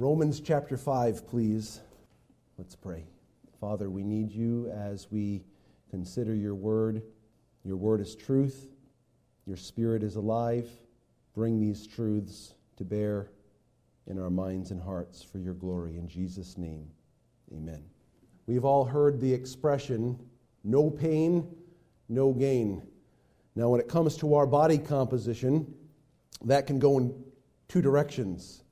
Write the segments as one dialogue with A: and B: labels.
A: Romans chapter 5, please. Let's pray. Father, we need you as we consider your word. Your word is truth, your spirit is alive. Bring these truths to bear in our minds and hearts for your glory. In Jesus' name, amen. We've all heard the expression no pain, no gain. Now, when it comes to our body composition, that can go in two directions.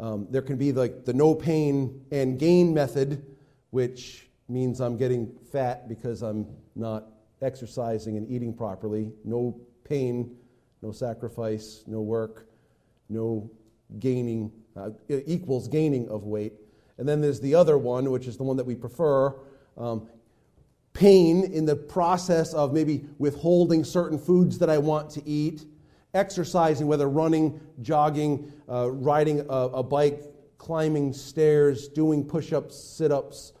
A: Um, there can be like the no pain and gain method, which means I'm getting fat because I'm not exercising and eating properly. No pain, no sacrifice, no work, no gaining, uh, equals gaining of weight. And then there's the other one, which is the one that we prefer um, pain in the process of maybe withholding certain foods that I want to eat exercising, whether running, jogging, uh, riding a, a, bike, climbing stairs, doing push ups, sit ups,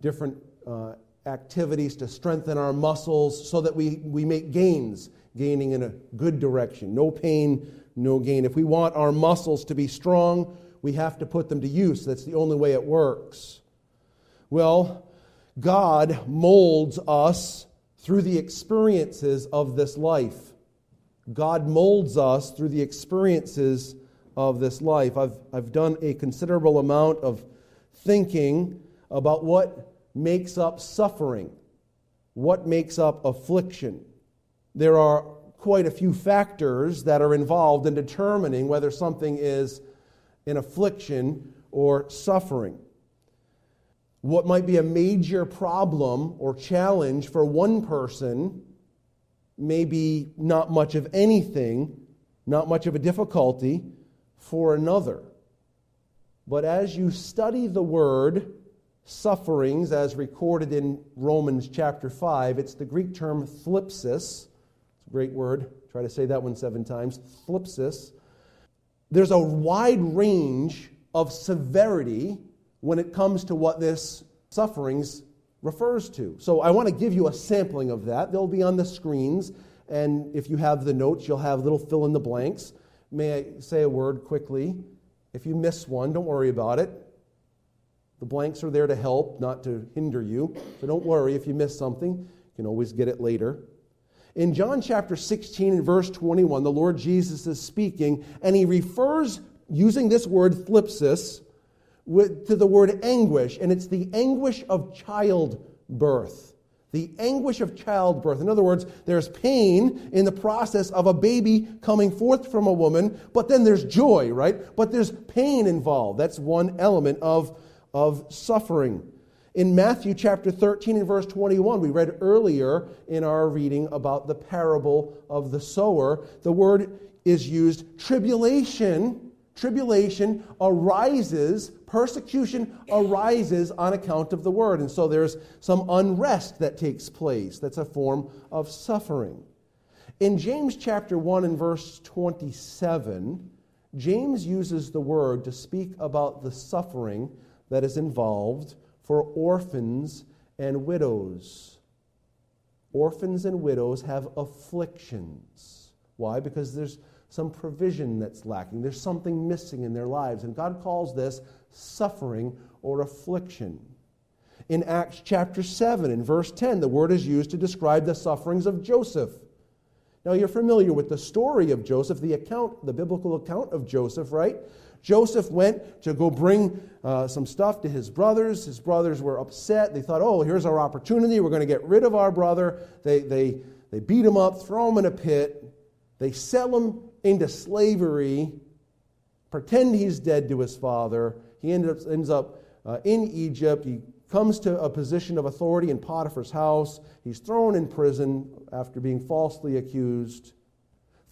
A: different uh, activities to strengthen our muscles so that we, we make gains, gaining in a good direction. No pain, no gain. If we want our muscles to be strong, we have to put them to use. That's the only way it works. Well, God molds us through the experiences of this life. God molds us through the experiences of this life. I've, I've done a considerable amount of thinking about what makes up suffering, what makes up affliction. There are quite a few factors that are involved in determining whether something is an affliction or suffering. What might be a major problem or challenge for one person maybe not much of anything, not much of a difficulty for another. But as you study the word sufferings as recorded in Romans chapter 5, it's the Greek term thlipsis. It's a great word. Try to say that one seven times. Thlipsis. There's a wide range of severity when it comes to what this sufferings refers to. So I want to give you a sampling of that. They'll be on the screens, and if you have the notes, you'll have little fill in the blanks. May I say a word quickly? If you miss one, don't worry about it. The blanks are there to help, not to hinder you. So don't worry if you miss something. You can always get it later. In John chapter 16 and verse 21, the Lord Jesus is speaking, and he refers, using this word thlipsis, to the word anguish, and it's the anguish of childbirth. The anguish of childbirth. In other words, there's pain in the process of a baby coming forth from a woman, but then there's joy, right? But there's pain involved. That's one element of, of suffering. In Matthew chapter 13 and verse 21, we read earlier in our reading about the parable of the sower, the word is used tribulation tribulation arises, persecution arises on account of the word. And so there's some unrest that takes place. That's a form of suffering. In James chapter 1 and verse 27, James uses the word to speak about the suffering that is involved for orphans and widows. Orphans and widows have afflictions. Why? Because there's some provision that's lacking. There's something missing in their lives. And God calls this suffering or affliction. In Acts chapter 7, in verse 10, the word is used to describe the sufferings of Joseph. Now, you're familiar with the story of Joseph, the account, the biblical account of Joseph, right? Joseph went to go bring uh, some stuff to his brothers. His brothers were upset. They thought, oh, here's our opportunity. We're going to get rid of our brother. They, they, they beat him up, throw him in a pit. They sell him into slavery, pretend he's dead to his father. He ends up, ends up uh, in Egypt. He comes to a position of authority in Potiphar's house. He's thrown in prison after being falsely accused.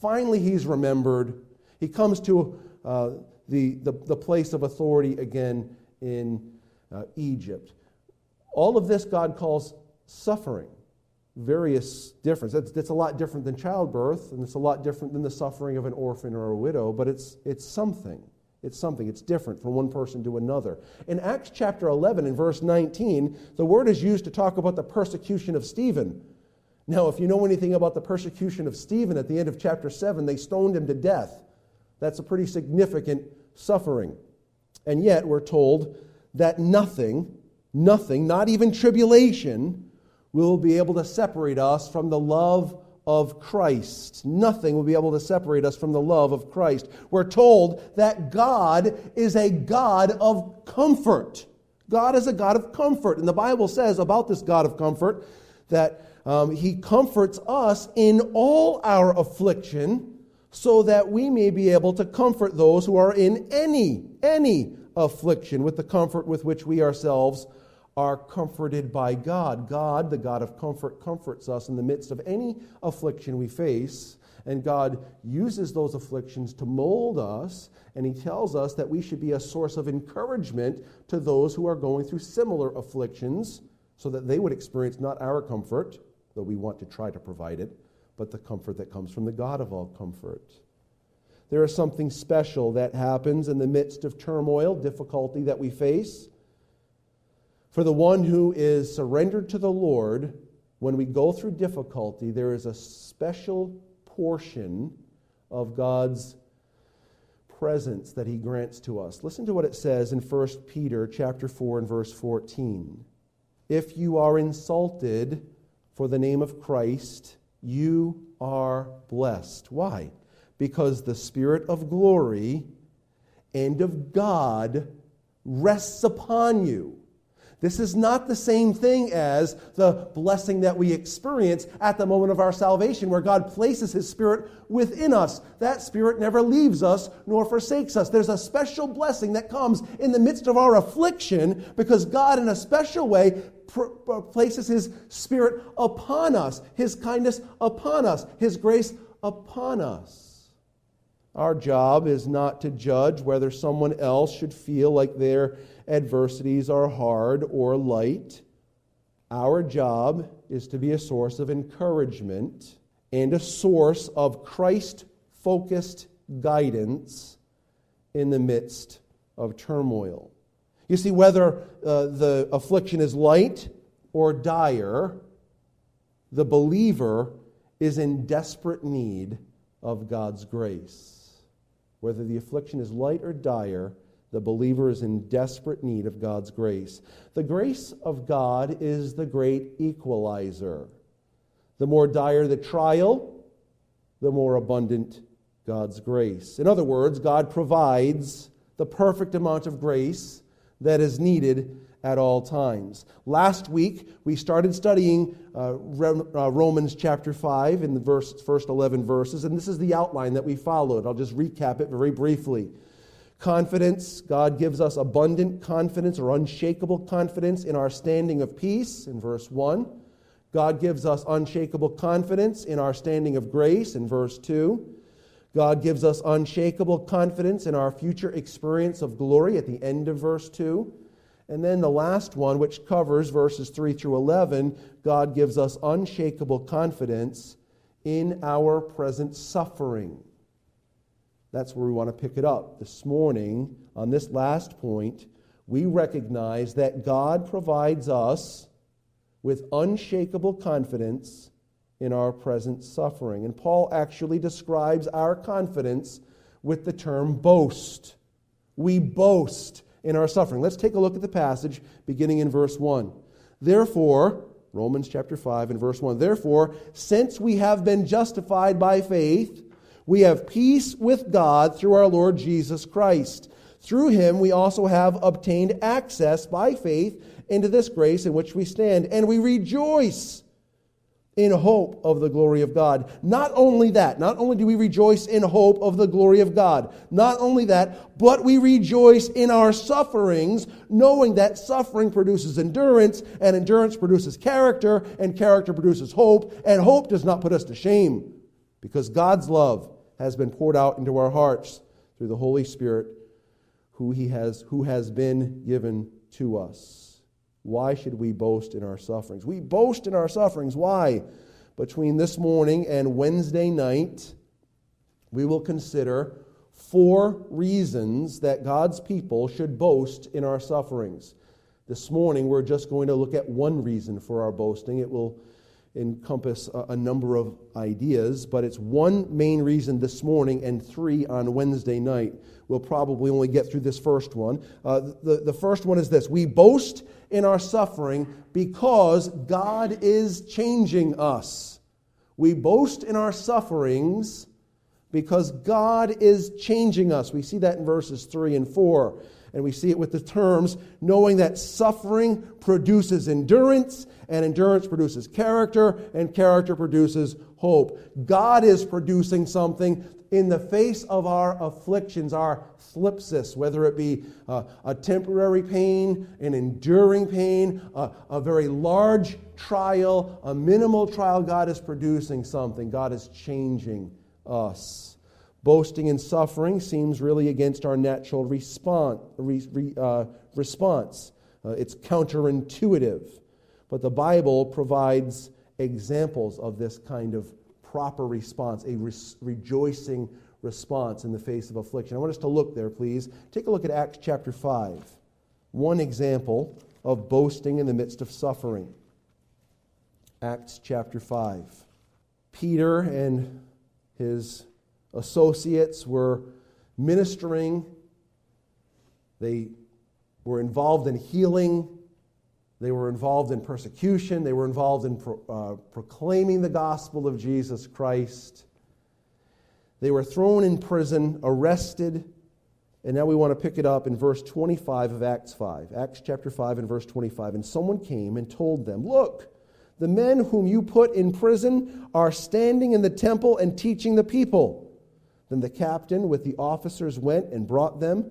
A: Finally, he's remembered. He comes to uh, the, the, the, place of authority again in uh, Egypt. All of this God calls suffering various difference. That's, that's a lot different than childbirth, and it's a lot different than the suffering of an orphan or a widow, but it's, it's something. It's something. It's different from one person to another. In Acts chapter 11, in verse 19, the word is used to talk about the persecution of Stephen. Now, if you know anything about the persecution of Stephen at the end of chapter 7, they stoned him to death. That's a pretty significant suffering. And yet we're told that nothing, nothing, not even tribulation, will be able to separate us from the love of Christ. Nothing will be able to separate us from the love of Christ. We're told that God is a God of comfort. God is a God of comfort. And the Bible says about this God of comfort that um, he comforts us in all our affliction so that we may be able to comfort those who are in any, any affliction with the comfort with which we ourselves are comforted by God. God, the God of comfort, comforts us in the midst of any affliction we face. And God uses those afflictions to mold us. And He tells us that we should be a source of encouragement to those who are going through similar afflictions so that they would experience not our comfort, though we want to try to provide it, but the comfort that comes from the God of all comfort. There is something special that happens in the midst of turmoil, difficulty that we face. For the one who is surrendered to the Lord, when we go through difficulty, there is a special portion of God's presence that he grants to us. Listen to what it says in 1 Peter chapter 4 and verse 14. If you are insulted for the name of Christ, you are blessed. Why? Because the Spirit of glory and of God rests upon you. This is not the same thing as the blessing that we experience at the moment of our salvation, where God places His Spirit within us. That Spirit never leaves us nor forsakes us. There's a special blessing that comes in the midst of our affliction because God, in a special way, places His Spirit upon us, His kindness upon us, His grace upon us. Our job is not to judge whether someone else should feel like they're adversities are hard or light. Our job is to be a source of encouragement and a source of Christ focused guidance in the midst of turmoil. You see, whether uh, the affliction is light or dire, the believer is in desperate need of God's grace. Whether the affliction is light or dire, the believer is in desperate need of God's grace. The grace of God is the great equalizer. The more dire the trial, the more abundant God's grace. In other words, God provides the perfect amount of grace that is needed at all times. Last week, we started studying uh, uh Romans chapter 5 in the verse, first 11 verses, and this is the outline that we followed. I'll just recap it very briefly. Confidence, God gives us abundant confidence or unshakable confidence in our standing of peace in verse 1. God gives us unshakable confidence in our standing of grace in verse 2. God gives us unshakable confidence in our future experience of glory at the end of verse 2. And then the last one, which covers verses 3 through 11, God gives us unshakable confidence in our present suffering. That's where we want to pick it up. This morning, on this last point, we recognize that God provides us with unshakable confidence in our present suffering. And Paul actually describes our confidence with the term boast. We boast in our suffering. Let's take a look at the passage beginning in verse 1. Therefore, Romans chapter 5 and verse 1. Therefore, since we have been justified by faith, we have peace with God through our Lord Jesus Christ. Through him, we also have obtained access by faith into this grace in which we stand, and we rejoice in hope of the glory of God. Not only that, not only do we rejoice in hope of the glory of God, not only that, but we rejoice in our sufferings, knowing that suffering produces endurance, and endurance produces character, and character produces hope, and hope does not put us to shame, because God's love has been poured out into our hearts through the Holy Spirit who, he has, who has been given to us. Why should we boast in our sufferings? We boast in our sufferings. Why? Between this morning and Wednesday night, we will consider four reasons that God's people should boast in our sufferings. This morning, we're just going to look at one reason for our boasting. It will encompass a, a, number of ideas, but it's one main reason this morning and three on Wednesday night. We'll probably only get through this first one. Uh, the, the first one is this We boast in our suffering because God is changing us. We boast in our sufferings because God is changing us. We see that in verses 3 and 4. And we see it with the terms knowing that suffering produces endurance, and endurance produces character, and character produces hope. God is producing something in the face of our afflictions, our thlipsis, whether it be uh, a temporary pain, an enduring pain, uh, a very large trial, a minimal trial, God is producing something. God is changing us. Boasting in suffering seems really against our natural response. Re, re, uh, response. Uh, it's counterintuitive. But the Bible provides examples of this kind of proper response, a re- rejoicing response in the face of affliction. I want us to look there, please. Take a look at Acts chapter 5. One example of boasting in the midst of suffering. Acts chapter 5. Peter and his associates were ministering, they were involved in healing, they were involved in persecution, they were involved in pro, uh, proclaiming the gospel of Jesus Christ. They were thrown in prison, arrested, and now we want to pick it up in verse 25 of Acts 5. Acts chapter 5 and verse 25. And someone came and told them, Look, the men whom you put in prison are standing in the temple and teaching the people. Then the captain with the officers went and brought them,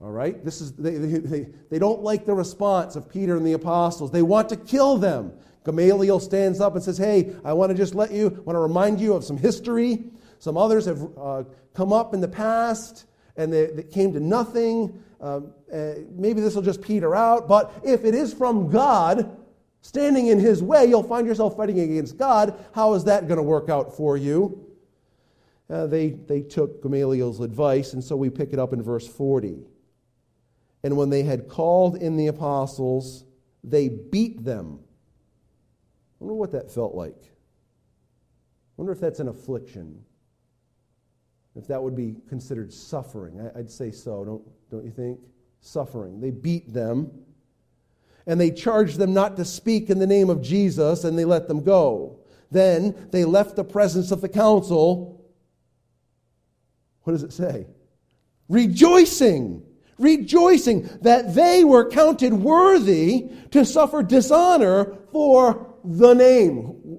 A: All right? This is, they, they, they don't like the response of Peter and the apostles. They want to kill them. Gamaliel stands up and says, Hey, I want to just let you, I want to remind you of some history. Some others have uh, come up in the past and they, they came to nothing. Uh, maybe this will just peter out. But if it is from God, standing in his way, you'll find yourself fighting against God. How is that going to work out for you? Uh, they, they took Gamaliel's advice, and so we pick it up in verse 40. And when they had called in the apostles, they beat them. I wonder what that felt like. I wonder if that's an affliction. If that would be considered suffering. I'd say so, don't, don't you think? Suffering. They beat them, and they charged them not to speak in the name of Jesus, and they let them go. Then they left the presence of the council. What does it say? Rejoicing rejoicing that they were counted worthy to suffer dishonor for the name.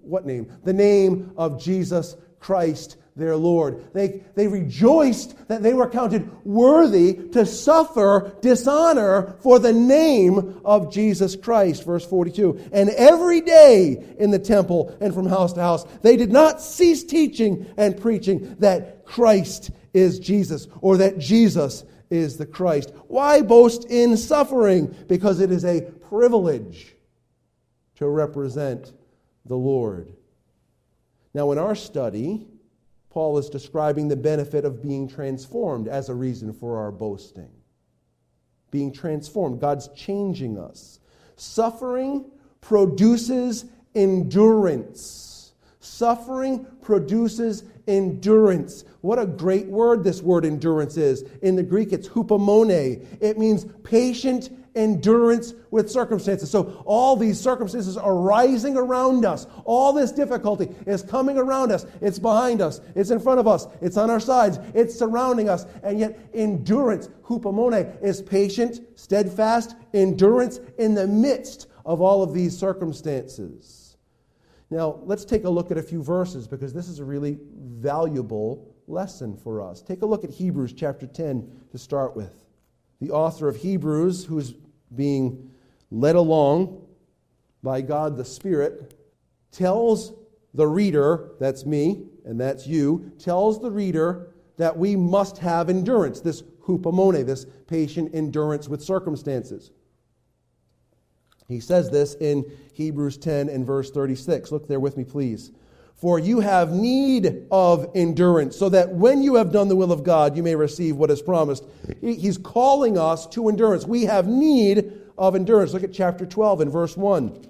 A: What name? The name of Jesus Christ their Lord. They, they rejoiced that they were counted worthy to suffer dishonor for the name of Jesus Christ. Verse 42. And every day in the temple and from house to house, they did not cease teaching and preaching that Christ is Jesus or that Jesus is the Christ. Why boast in suffering? Because it is a privilege to represent the Lord. Now, in our study, Paul is describing the benefit of being transformed as a reason for our boasting. Being transformed, God's changing us. Suffering produces endurance. Suffering produces endurance. What a great word this word endurance is. In the Greek, it's hupomone. It means patient endurance with circumstances. So all these circumstances are rising around us. All this difficulty is coming around us. It's behind us. It's in front of us. It's on our sides. It's surrounding us. And yet endurance, hupomone, is patient, steadfast endurance in the midst of all of these circumstances. Now, let's take a look at a few verses because this is a really valuable lesson for us. Take a look at Hebrews chapter 10 to start with. The author of Hebrews, who's being led along by God the Spirit, tells the reader, that's me and that's you, tells the reader that we must have endurance, this hupomone, this patient endurance with circumstances. He says this in Hebrews 10 and verse 36. Look there with me, please. For you have need of endurance, so that when you have done the will of God, you may receive what is promised. He's calling us to endurance. We have need of endurance. Look at chapter 12 and verse 1.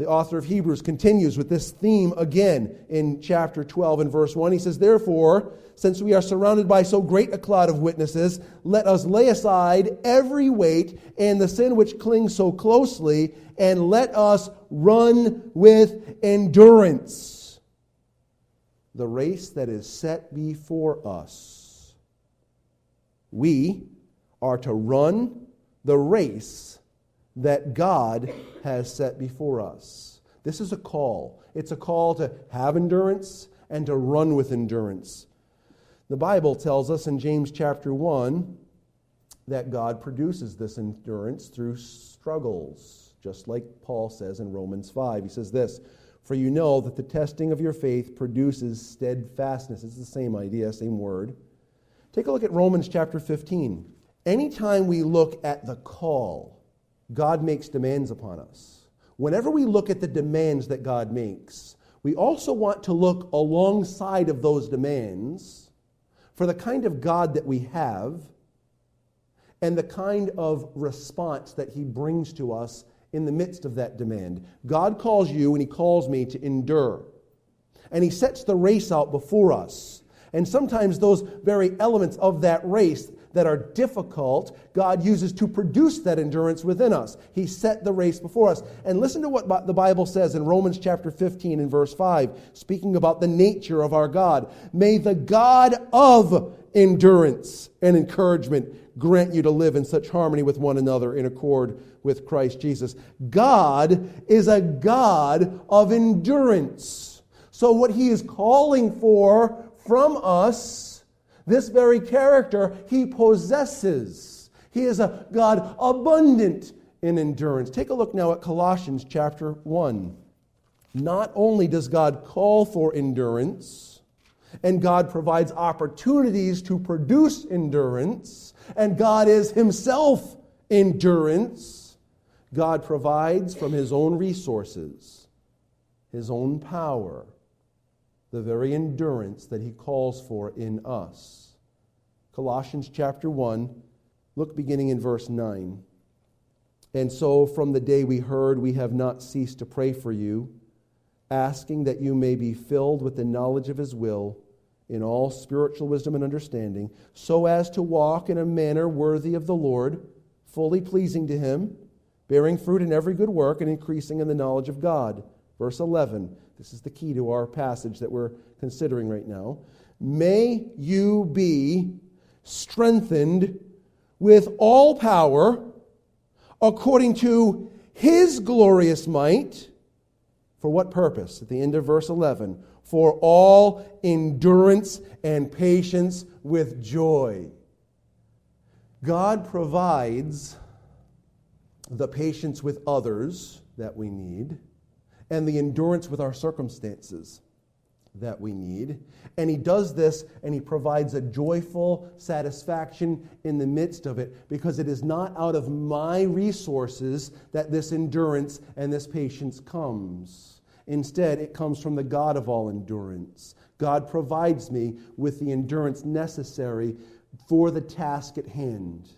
A: The author of Hebrews continues with this theme again in chapter 12 and verse 1. He says, Therefore, since we are surrounded by so great a cloud of witnesses, let us lay aside every weight and the sin which clings so closely, and let us run with endurance the race that is set before us. We are to run the race that God has set before us. This is a call. It's a call to have endurance and to run with endurance. The Bible tells us in James chapter 1 that God produces this endurance through struggles, just like Paul says in Romans 5. He says this For you know that the testing of your faith produces steadfastness. It's the same idea, same word. Take a look at Romans chapter 15. Anytime we look at the call, God makes demands upon us. Whenever we look at the demands that God makes, we also want to look alongside of those demands for the kind of God that we have and the kind of response that He brings to us in the midst of that demand. God calls you and He calls me to endure. And He sets the race out before us. And sometimes those very elements of that race that are difficult, God uses to produce that endurance within us. He set the race before us. And listen to what the Bible says in Romans chapter 15 and verse 5, speaking about the nature of our God. May the God of endurance and encouragement grant you to live in such harmony with one another in accord with Christ Jesus. God is a God of endurance. So, what He is calling for from us this very character he possesses. He is a God abundant in endurance. Take a look now at Colossians chapter 1. Not only does God call for endurance, and God provides opportunities to produce endurance, and God is Himself endurance, God provides from His own resources, His own power, the very endurance that he calls for in us. Colossians chapter 1, look beginning in verse 9. And so, from the day we heard, we have not ceased to pray for you, asking that you may be filled with the knowledge of his will in all spiritual wisdom and understanding, so as to walk in a manner worthy of the Lord, fully pleasing to him, bearing fruit in every good work, and increasing in the knowledge of God. Verse 11 this is the key to our passage that we're considering right now. May you be strengthened with all power according to his glorious might. For what purpose? At the end of verse 11. For all endurance and patience with joy. God provides the patience with others that we need and the endurance with our circumstances that we need. And he does this and he provides a joyful satisfaction in the midst of it because it is not out of my resources that this endurance and this patience comes. Instead, it comes from the God of all endurance. God provides me with the endurance necessary for the task at hand.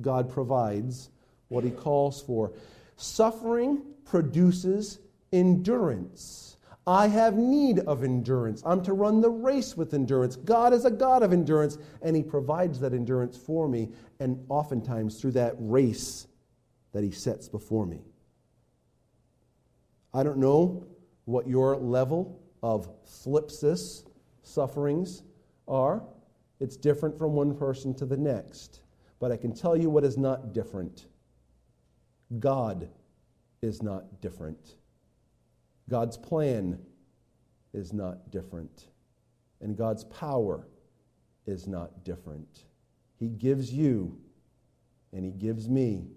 A: God provides what he calls for. Suffering produces endurance. I have need of endurance. I'm to run the race with endurance. God is a God of endurance, and He provides that endurance for me. And oftentimes, through that race that He sets before me. I don't know what your level of thlipsis sufferings are. It's different from one person to the next. But I can tell you what is not different God is not different. God's plan is not different. And God's power is not different. He gives you and He gives me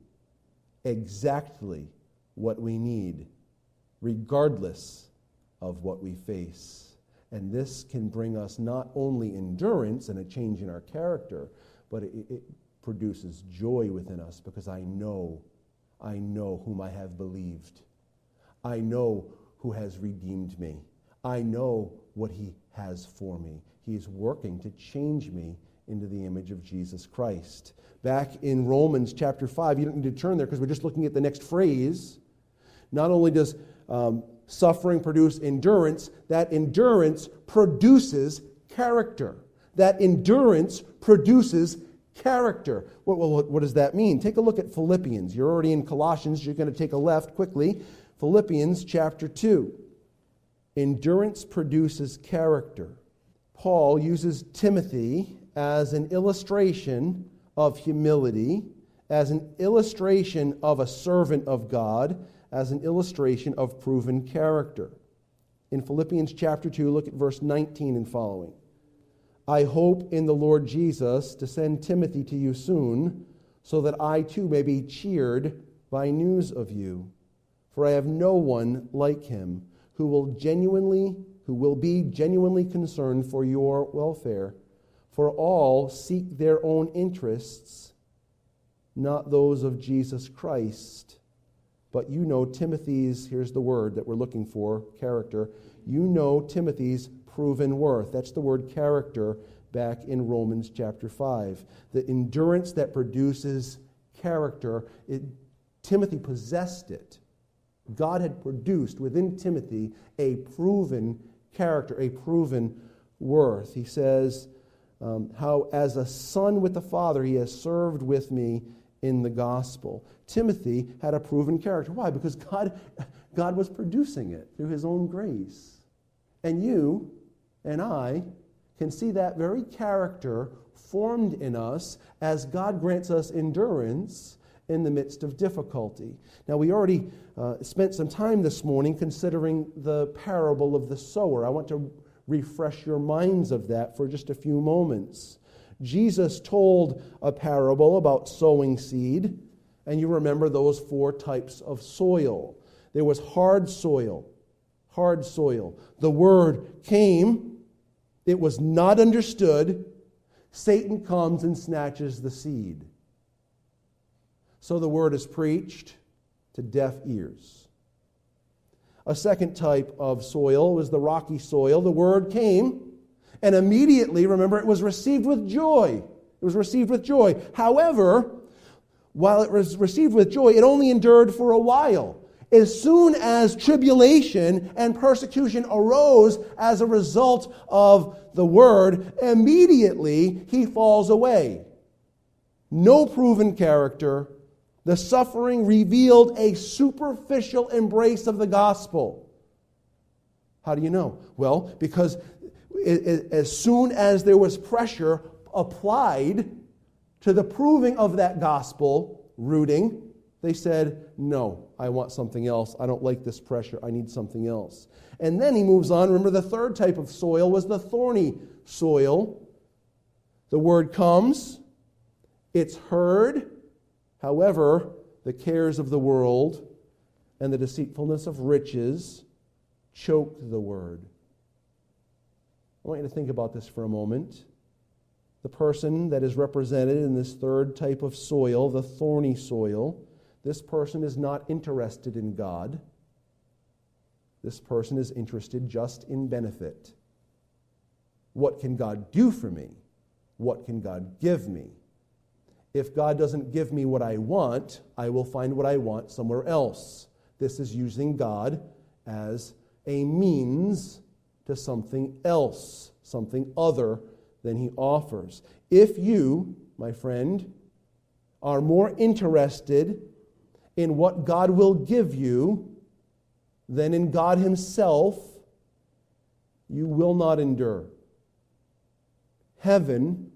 A: exactly what we need, regardless of what we face. And this can bring us not only endurance and a change in our character, but it, it produces joy within us because I know, I know whom I have believed. I know who has redeemed me. I know what he has for me. He is working to change me into the image of Jesus Christ. Back in Romans chapter 5, you don't need to turn there because we're just looking at the next phrase. Not only does um, suffering produce endurance, that endurance produces character. That endurance produces character. What, what, what, does that mean? Take a look at Philippians. You're already in Colossians. You're going to take a left quickly. Philippians chapter 2. Endurance produces character. Paul uses Timothy as an illustration of humility, as an illustration of a servant of God, as an illustration of proven character. In Philippians chapter 2, look at verse 19 and following. I hope in the Lord Jesus to send Timothy to you soon, so that I too may be cheered by news of you. For I have no one like him who will genuinely who will be genuinely concerned for your welfare. For all seek their own interests, not those of Jesus Christ. But you know Timothy's, here's the word that we're looking for character. You know Timothy's proven worth. That's the word character back in Romans chapter 5. The endurance that produces character, it, Timothy possessed it. God had produced within Timothy a proven character, a proven worth. He says, um, How as a son with the Father, he has served with me in the gospel. Timothy had a proven character. Why? Because God, God was producing it through his own grace. And you and I can see that very character formed in us as God grants us endurance in the midst of difficulty. Now, we already uh, spent some time this morning considering the parable of the sower. I want to refresh your minds of that for just a few moments. Jesus told a parable about sowing seed, and you remember those four types of soil. There was hard soil, hard soil. The word came, it was not understood. Satan comes and snatches the seed. So the word is preached to deaf ears. A second type of soil was the rocky soil. The word came, and immediately, remember, it was received with joy. It was received with joy. However, while it was received with joy, it only endured for a while. As soon as tribulation and persecution arose as a result of the word, immediately he falls away. No proven character, the suffering revealed a superficial embrace of the gospel. How do you know? Well, because as soon as there was pressure applied to the proving of that gospel rooting, they said, No, I want something else. I don't like this pressure. I need something else. And then he moves on. Remember, the third type of soil was the thorny soil. The word comes, it's heard, However, the cares of the world and the deceitfulness of riches choke the word. I want you to think about this for a moment. The person that is represented in this third type of soil, the thorny soil, this person is not interested in God. This person is interested just in benefit. What can God do for me? What can God give me? If God doesn't give me what I want, I will find what I want somewhere else. This is using God as a means to something else, something other than He offers. If you, my friend, are more interested in what God will give you than in God Himself, you will not endure. Heaven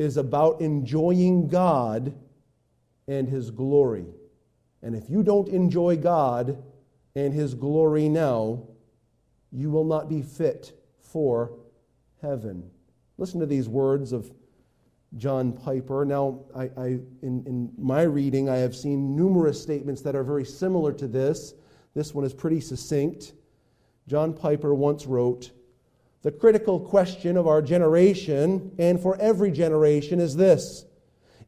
A: is about enjoying God and His glory. And if you don't enjoy God and His glory now, you will not be fit for heaven. Listen to these words of John Piper. Now, I, I, in, in my reading, I have seen numerous statements that are very similar to this. This one is pretty succinct. John Piper once wrote The critical question of our generation, and for every generation, is this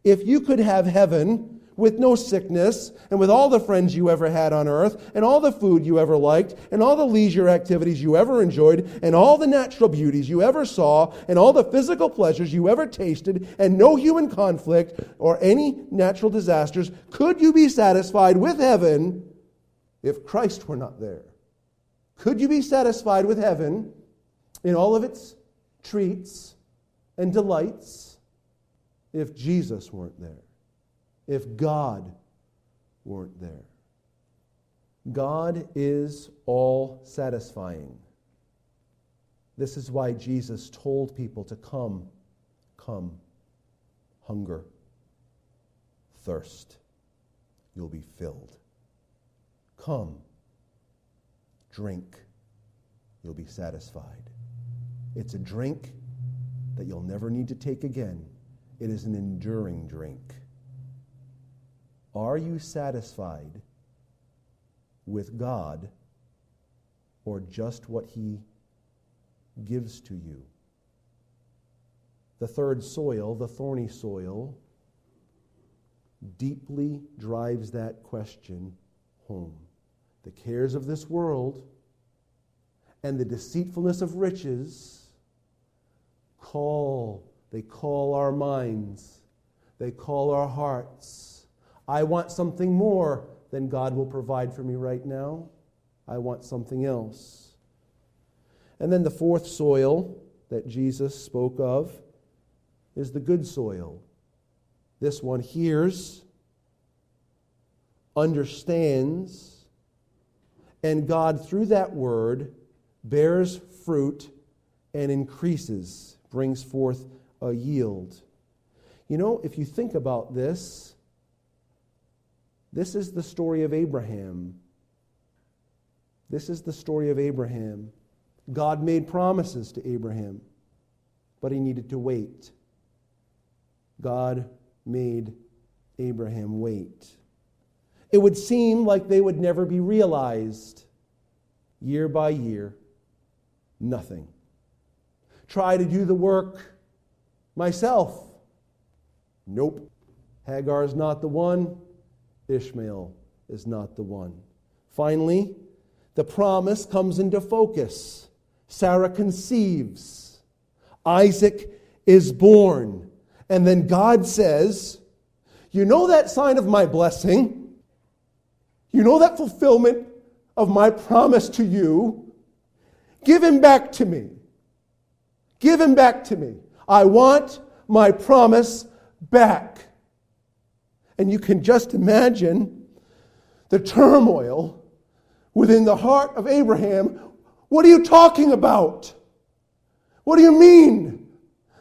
A: If you could have heaven, with no sickness, and with all the friends you ever had on earth, and all the food you ever liked, and all the leisure activities you ever enjoyed, and all the natural beauties you ever saw, and all the physical pleasures you ever tasted, and no human conflict or any natural disasters, could you be satisfied with heaven if Christ were not there? Could you be satisfied with heaven in all of its treats and delights if Jesus weren't there? if God weren't there. God is all satisfying. This is why Jesus told people to come, come, hunger, thirst, you'll be filled. Come, drink, you'll be satisfied. It's a drink that you'll never need to take again. It is an enduring drink. Are you satisfied with God or just what He gives to you? The third soil, the thorny soil, deeply drives that question home. The cares of this world and the deceitfulness of riches call, they call our minds, they call our hearts I want something more than God will provide for me right now. I want something else. And then the fourth soil that Jesus spoke of is the good soil. This one hears, understands, and God, through that word, bears fruit and increases, brings forth a yield. You know, if you think about this, this is the story of Abraham. This is the story of Abraham. God made promises to Abraham, but he needed to wait. God made Abraham wait. It would seem like they would never be realized. Year by year, nothing. Try to do the work myself. Nope. Hagar is not the one. Ishmael is not the one. Finally, the promise comes into focus. Sarah conceives, Isaac is born. And then God says, You know that sign of my blessing? You know that fulfillment of my promise to you? Give him back to me. Give him back to me. I want my promise back. And you can just imagine the turmoil within the heart of Abraham. What are you talking about? What do you mean?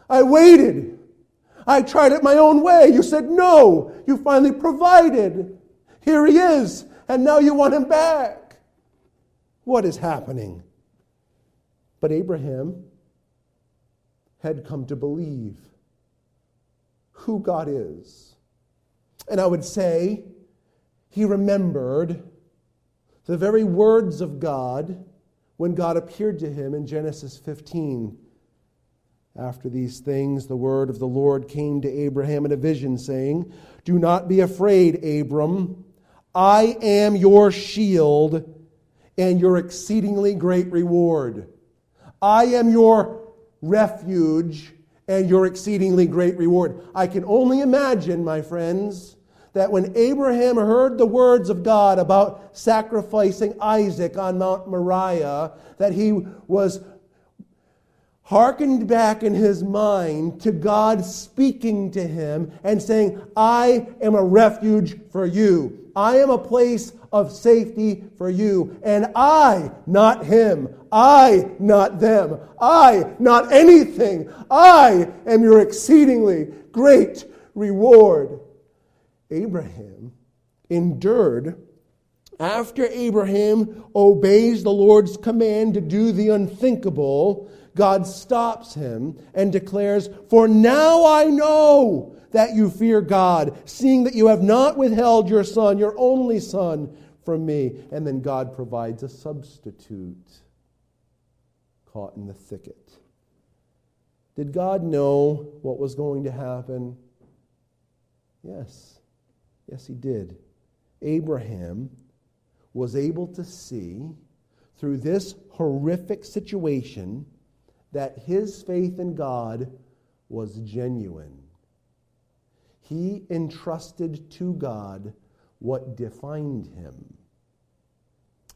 A: I waited. I tried it my own way. You said no. You finally provided. Here he is, and now you want him back. What is happening? But Abraham had come to believe who God is and I would say he remembered the very words of God when God appeared to him in Genesis 15. After these things, the word of the Lord came to Abraham in a vision, saying, Do not be afraid, Abram. I am your shield and your exceedingly great reward. I am your refuge and your exceedingly great reward. I can only imagine, my friends, that when Abraham heard the words of God about sacrificing Isaac on Mount Moriah, that he was hearkened back in his mind to God speaking to him and saying, I am a refuge for you. I am a place of safety for you. And I, not him. I, not them. I, not anything. I am your exceedingly great reward. Abraham endured after Abraham obeys the Lord's command to do the unthinkable. God stops him and declares, For now I know that you fear God, seeing that you have not withheld your son, your only son, from me. And then God provides a substitute caught in the thicket. Did God know what was going to happen? Yes. Yes, he did. Abraham was able to see through this horrific situation that his faith in God was genuine. He entrusted to God what defined him.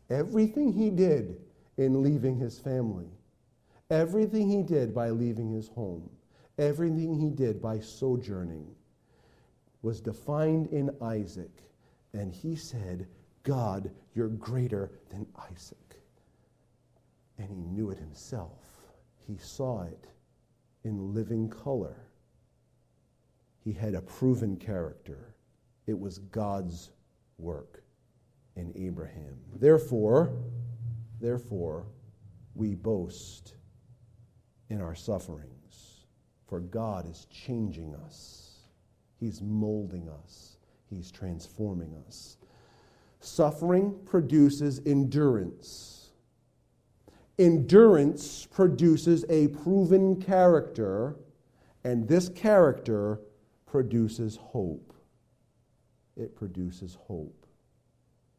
A: Everything he did in leaving his family, everything he did by leaving his home, everything he did by sojourning was defined in Isaac. And he said, God, you're greater than Isaac. And he knew it himself. He saw it in living color. He had a proven character. It was God's work in Abraham. Therefore, therefore, we boast in our sufferings, for God is changing us. He's molding us. He's transforming us. Suffering produces endurance. Endurance produces a proven character, and this character produces hope. It produces hope.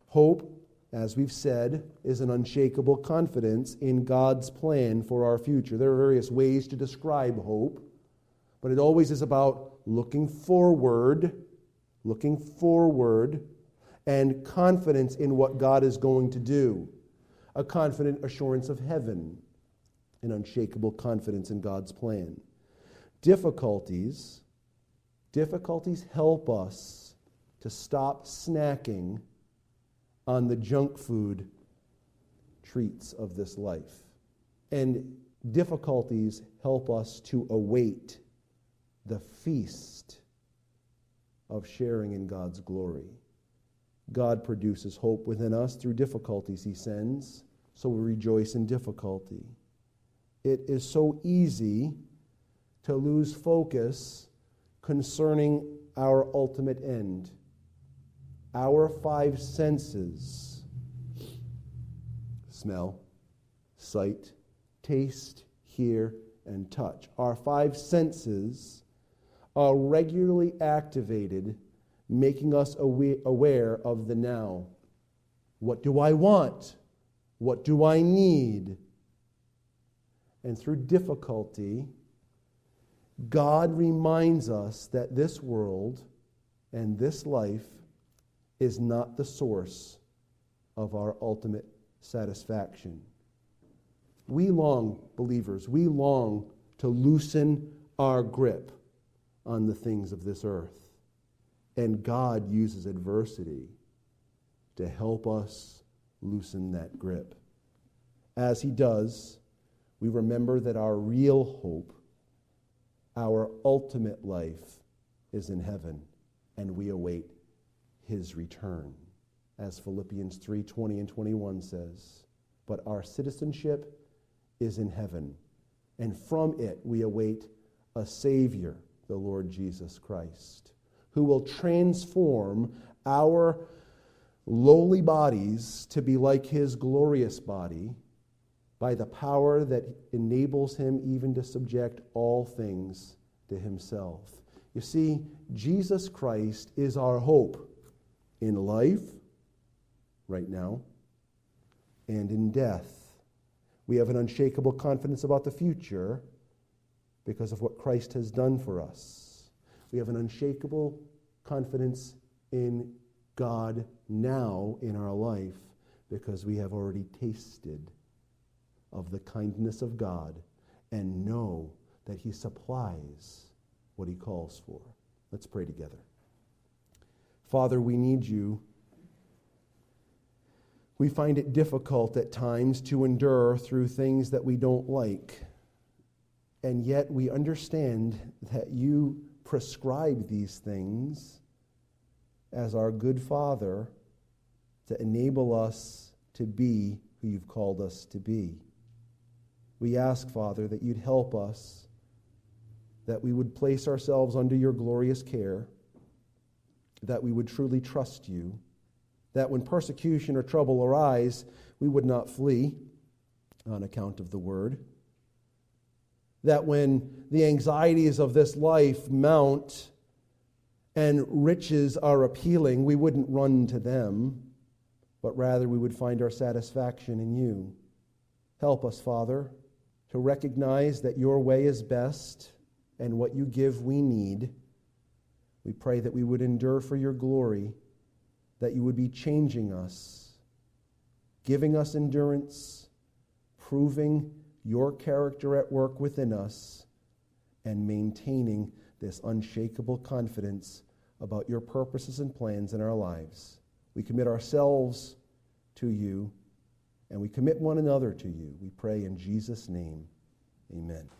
A: Hope, as we've said, is an unshakable confidence in God's plan for our future. There are various ways to describe hope, but it always is about looking forward, looking forward, and confidence in what God is going to do. A confident assurance of heaven, an unshakable confidence in God's plan. Difficulties Difficulties help us to stop snacking on the junk food treats of this life. And difficulties help us to await the feast of sharing in God's glory. God produces hope within us through difficulties he sends, so we rejoice in difficulty. It is so easy to lose focus concerning our ultimate end. Our five senses smell, sight, taste, hear, and touch. Our five senses are regularly activated, making us aware of the now. What do I want? What do I need? And through difficulty, God reminds us that this world and this life is not the source of our ultimate satisfaction. We long, believers, we long to loosen our grip on the things of this earth. And God uses adversity to help us loosen that grip. As He does, we remember that our real hope our ultimate life is in heaven, and we await his return. As Philippians 3 20 and 21 says, but our citizenship is in heaven, and from it we await a Savior, the Lord Jesus Christ, who will transform our lowly bodies to be like his glorious body by the power that enables him even to subject all things to himself. You see, Jesus Christ is our hope in life, right now, and in death. We have an unshakable confidence about the future because of what Christ has done for us. We have an unshakable confidence in God now in our life because we have already tasted of the kindness of God and know that He supplies what He calls for. Let's pray together. Father, we need you We find it difficult at times to endure through things that we don't like. And yet we understand that you prescribe these things as our good Father to enable us to be who you've called us to be. We ask, Father, that you'd help us, that we would place ourselves under your glorious care, that we would truly trust you, that when persecution or trouble arise, we would not flee on account of the word that when the anxieties of this life mount and riches are appealing, we wouldn't run to them, but rather we would find our satisfaction in you. Help us, Father, to recognize that your way is best and what you give we need. We pray that we would endure for your glory, that you would be changing us, giving us endurance, proving your character at work within us and maintaining this unshakable confidence about your purposes and plans in our lives. We commit ourselves to you and we commit one another to you. We pray in Jesus' name. Amen.